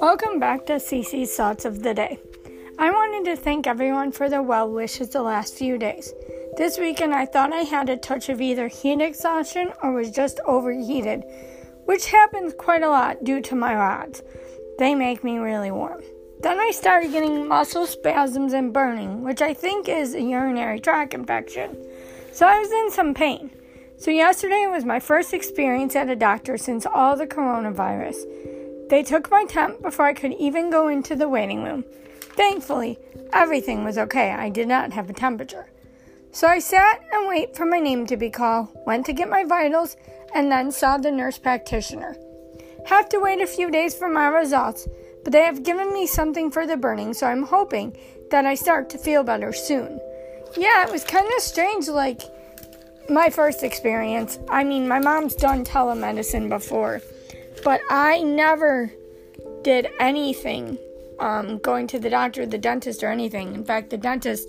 Welcome back to CC's Thoughts of the Day. I wanted to thank everyone for their well wishes the last few days. This weekend, I thought I had a touch of either heat exhaustion or was just overheated, which happens quite a lot due to my rods. They make me really warm. Then I started getting muscle spasms and burning, which I think is a urinary tract infection. So I was in some pain. So yesterday was my first experience at a doctor since all the coronavirus. They took my temp before I could even go into the waiting room. Thankfully, everything was okay. I did not have a temperature. So I sat and waited for my name to be called, went to get my vitals, and then saw the nurse practitioner. Have to wait a few days for my results, but they have given me something for the burning, so I'm hoping that I start to feel better soon. Yeah, it was kind of strange, like my first experience. I mean, my mom's done telemedicine before but I never did anything um, going to the doctor, the dentist, or anything. In fact, the dentist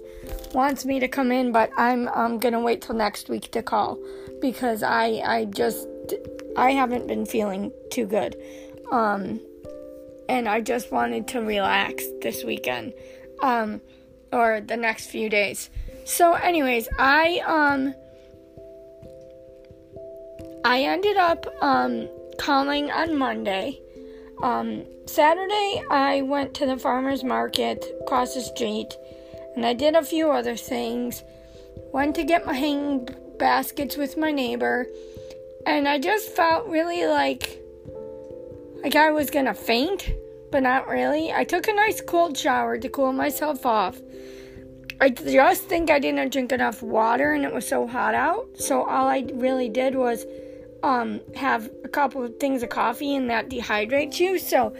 wants me to come in, but I'm um, gonna wait till next week to call because I I just I haven't been feeling too good, um, and I just wanted to relax this weekend, um, or the next few days. So, anyways, I um I ended up um calling on Monday. Um, Saturday, I went to the farmer's market across the street and I did a few other things. Went to get my hanging baskets with my neighbor, and I just felt really like like I was gonna faint, but not really. I took a nice cold shower to cool myself off. I just think I didn't drink enough water and it was so hot out. So all I really did was um, have a couple of things of coffee and that dehydrates you. So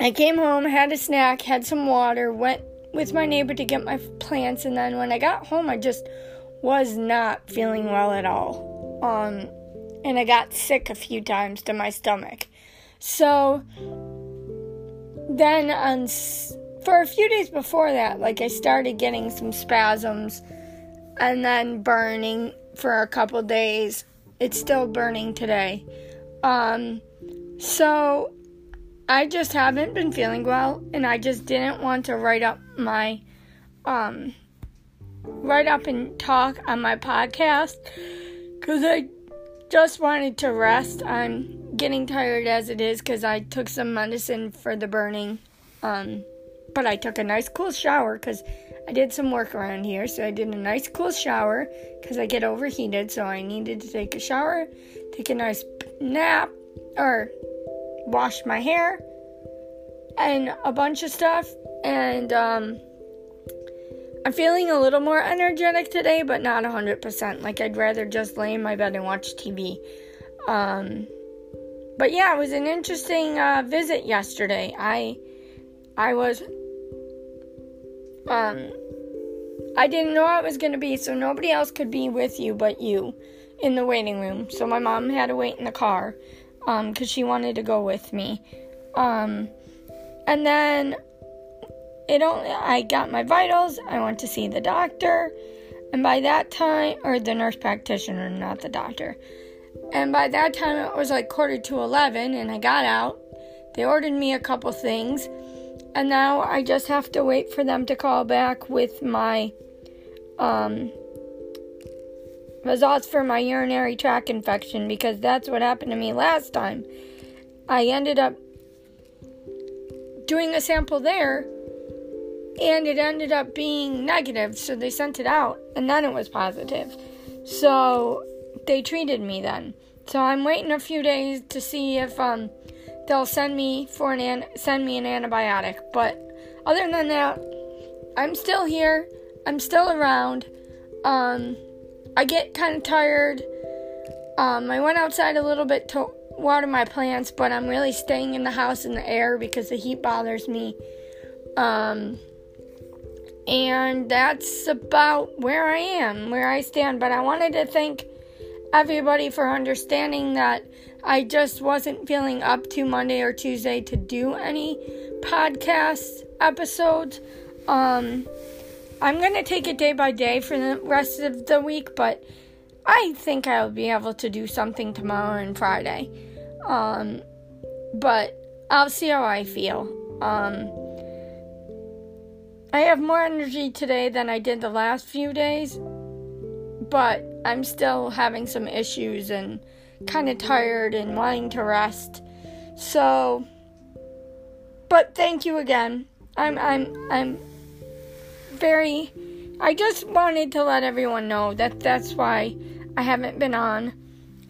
I came home, had a snack, had some water, went with my neighbor to get my plants, and then when I got home, I just was not feeling well at all. Um, and I got sick a few times to my stomach. So then on for a few days before that, like I started getting some spasms and then burning for a couple days it's still burning today. Um, so I just haven't been feeling well, and I just didn't want to write up my, um, write up and talk on my podcast because I just wanted to rest. I'm getting tired as it is because I took some medicine for the burning. Um, but I took a nice cool shower because I did some work around here, so I did a nice cool shower because I get overheated, so I needed to take a shower, take a nice nap, or wash my hair, and a bunch of stuff. And um, I'm feeling a little more energetic today, but not 100%. Like, I'd rather just lay in my bed and watch TV. Um, but yeah, it was an interesting uh, visit yesterday. I I was um, I didn't know I was going to be, so nobody else could be with you but you in the waiting room. So my mom had to wait in the car um, because she wanted to go with me. Um, and then it only I got my vitals. I went to see the doctor, and by that time, or the nurse practitioner, not the doctor. And by that time, it was like quarter to eleven, and I got out. They ordered me a couple things and now I just have to wait for them to call back with my um, results for my urinary tract infection because that's what happened to me last time. I ended up doing a sample there and it ended up being negative, so they sent it out and then it was positive. So they treated me then. So I'm waiting a few days to see if um they'll send me for an, an send me an antibiotic. But other than that, I'm still here. I'm still around. Um, I get kind of tired. Um, I went outside a little bit to water my plants, but I'm really staying in the house in the air because the heat bothers me. Um, and that's about where I am, where I stand. But I wanted to thank everybody for understanding that I just wasn't feeling up to Monday or Tuesday to do any podcast episodes. Um, I'm gonna take it day by day for the rest of the week, but I think I'll be able to do something tomorrow and Friday. Um, but I'll see how I feel. Um, I have more energy today than I did the last few days, but I'm still having some issues and kind of tired and wanting to rest. So, but thank you again. I'm I'm I'm very I just wanted to let everyone know that that's why I haven't been on.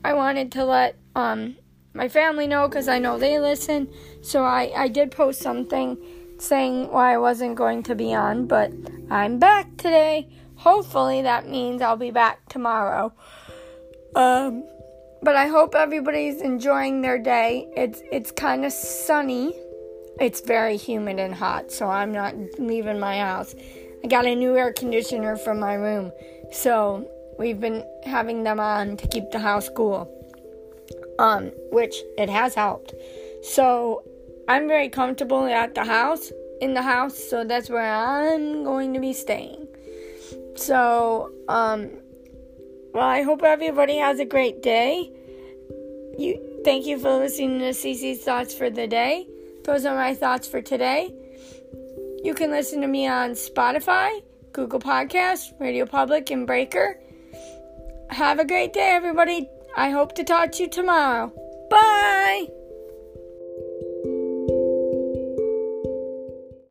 I wanted to let um my family know cuz I know they listen. So I I did post something saying why I wasn't going to be on, but I'm back today. Hopefully that means I'll be back tomorrow. Um but I hope everybody's enjoying their day. It's it's kind of sunny. It's very humid and hot, so I'm not leaving my house. I got a new air conditioner for my room, so we've been having them on to keep the house cool. Um, which it has helped. So I'm very comfortable at the house, in the house, so that's where I'm going to be staying. So, um, well, I hope everybody has a great day. You, thank you for listening to CC's thoughts for the day. Those are my thoughts for today. You can listen to me on Spotify, Google Podcasts, Radio Public, and Breaker. Have a great day, everybody. I hope to talk to you tomorrow. Bye.